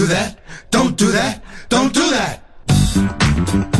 do that. Don't do that. Don't do that.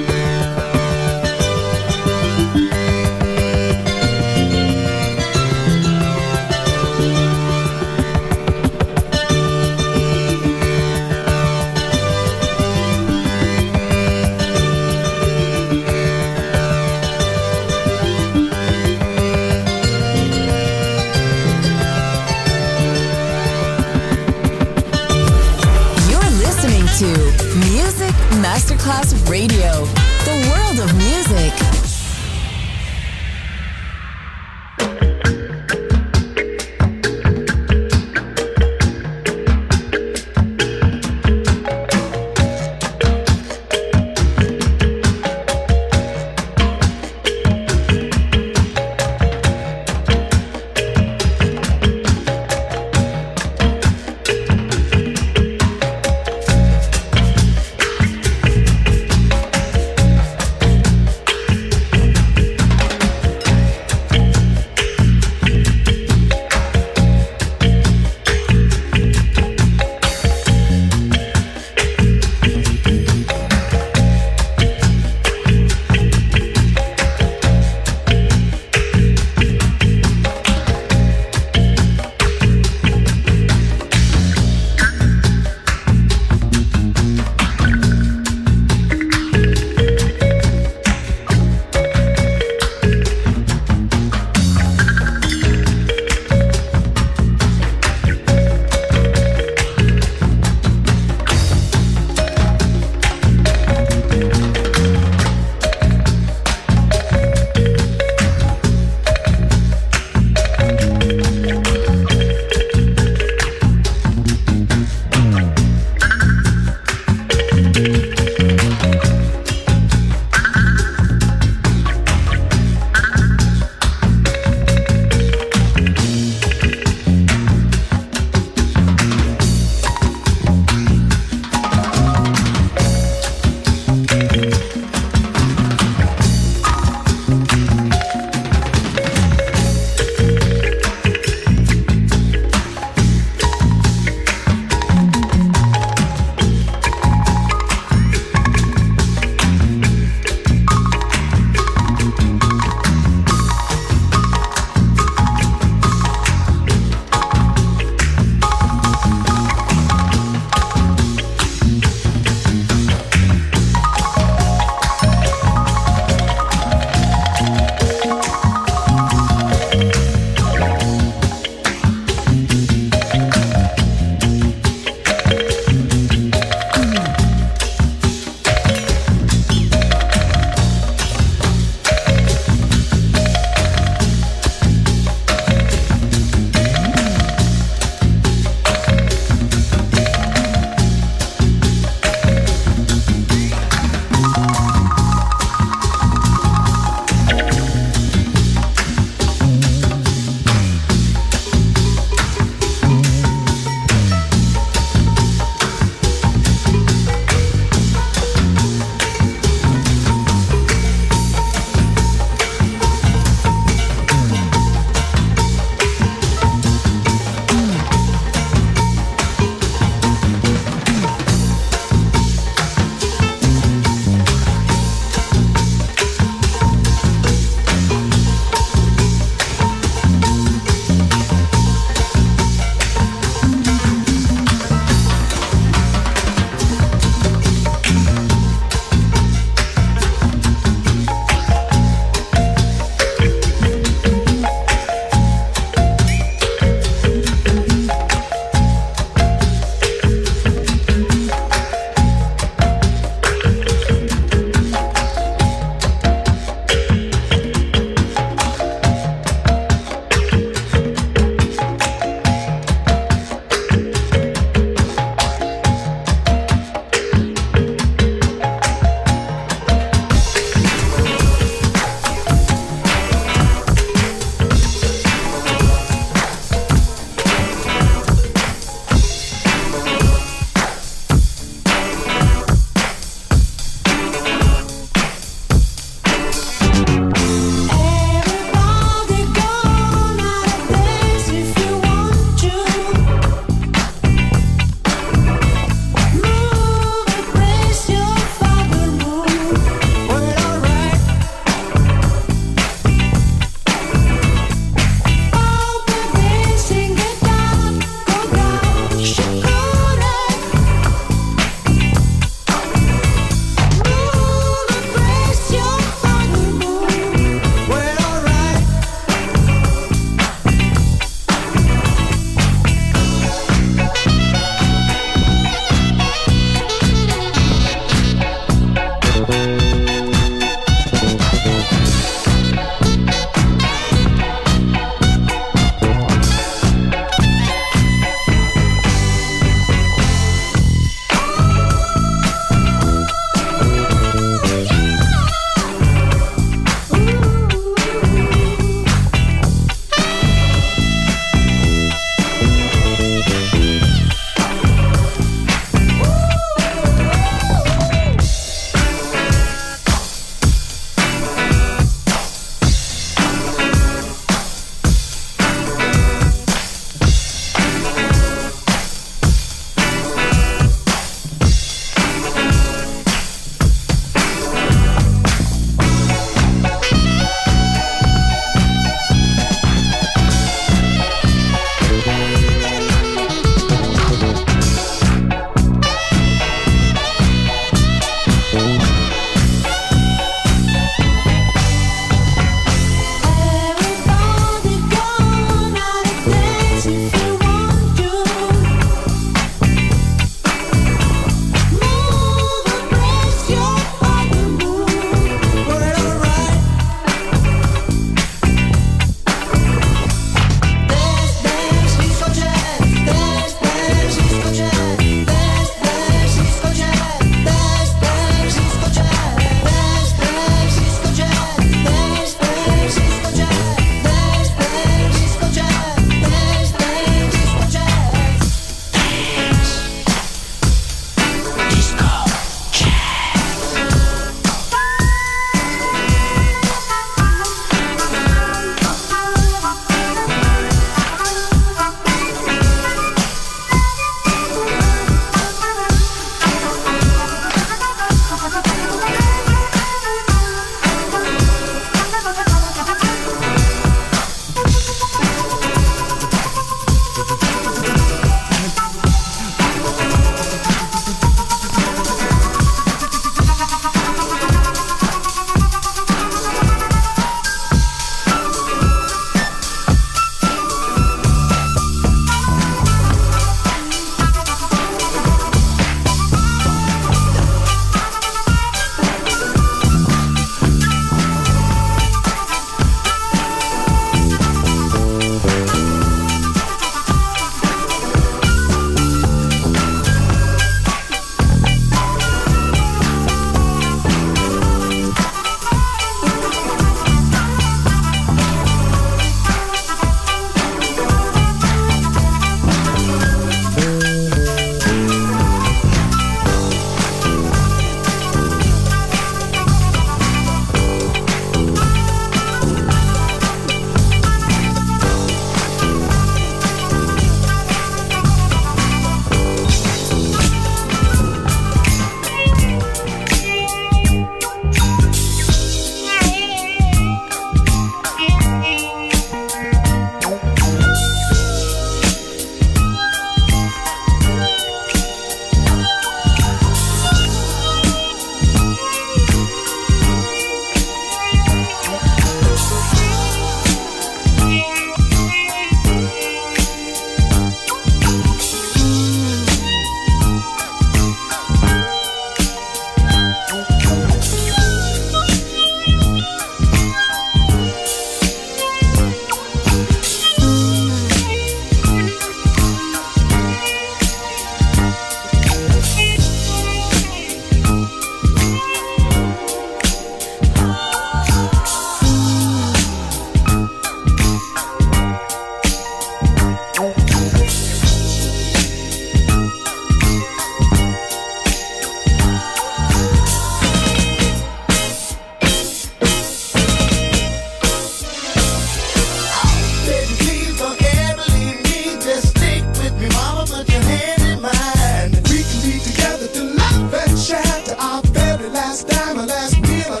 my last meal.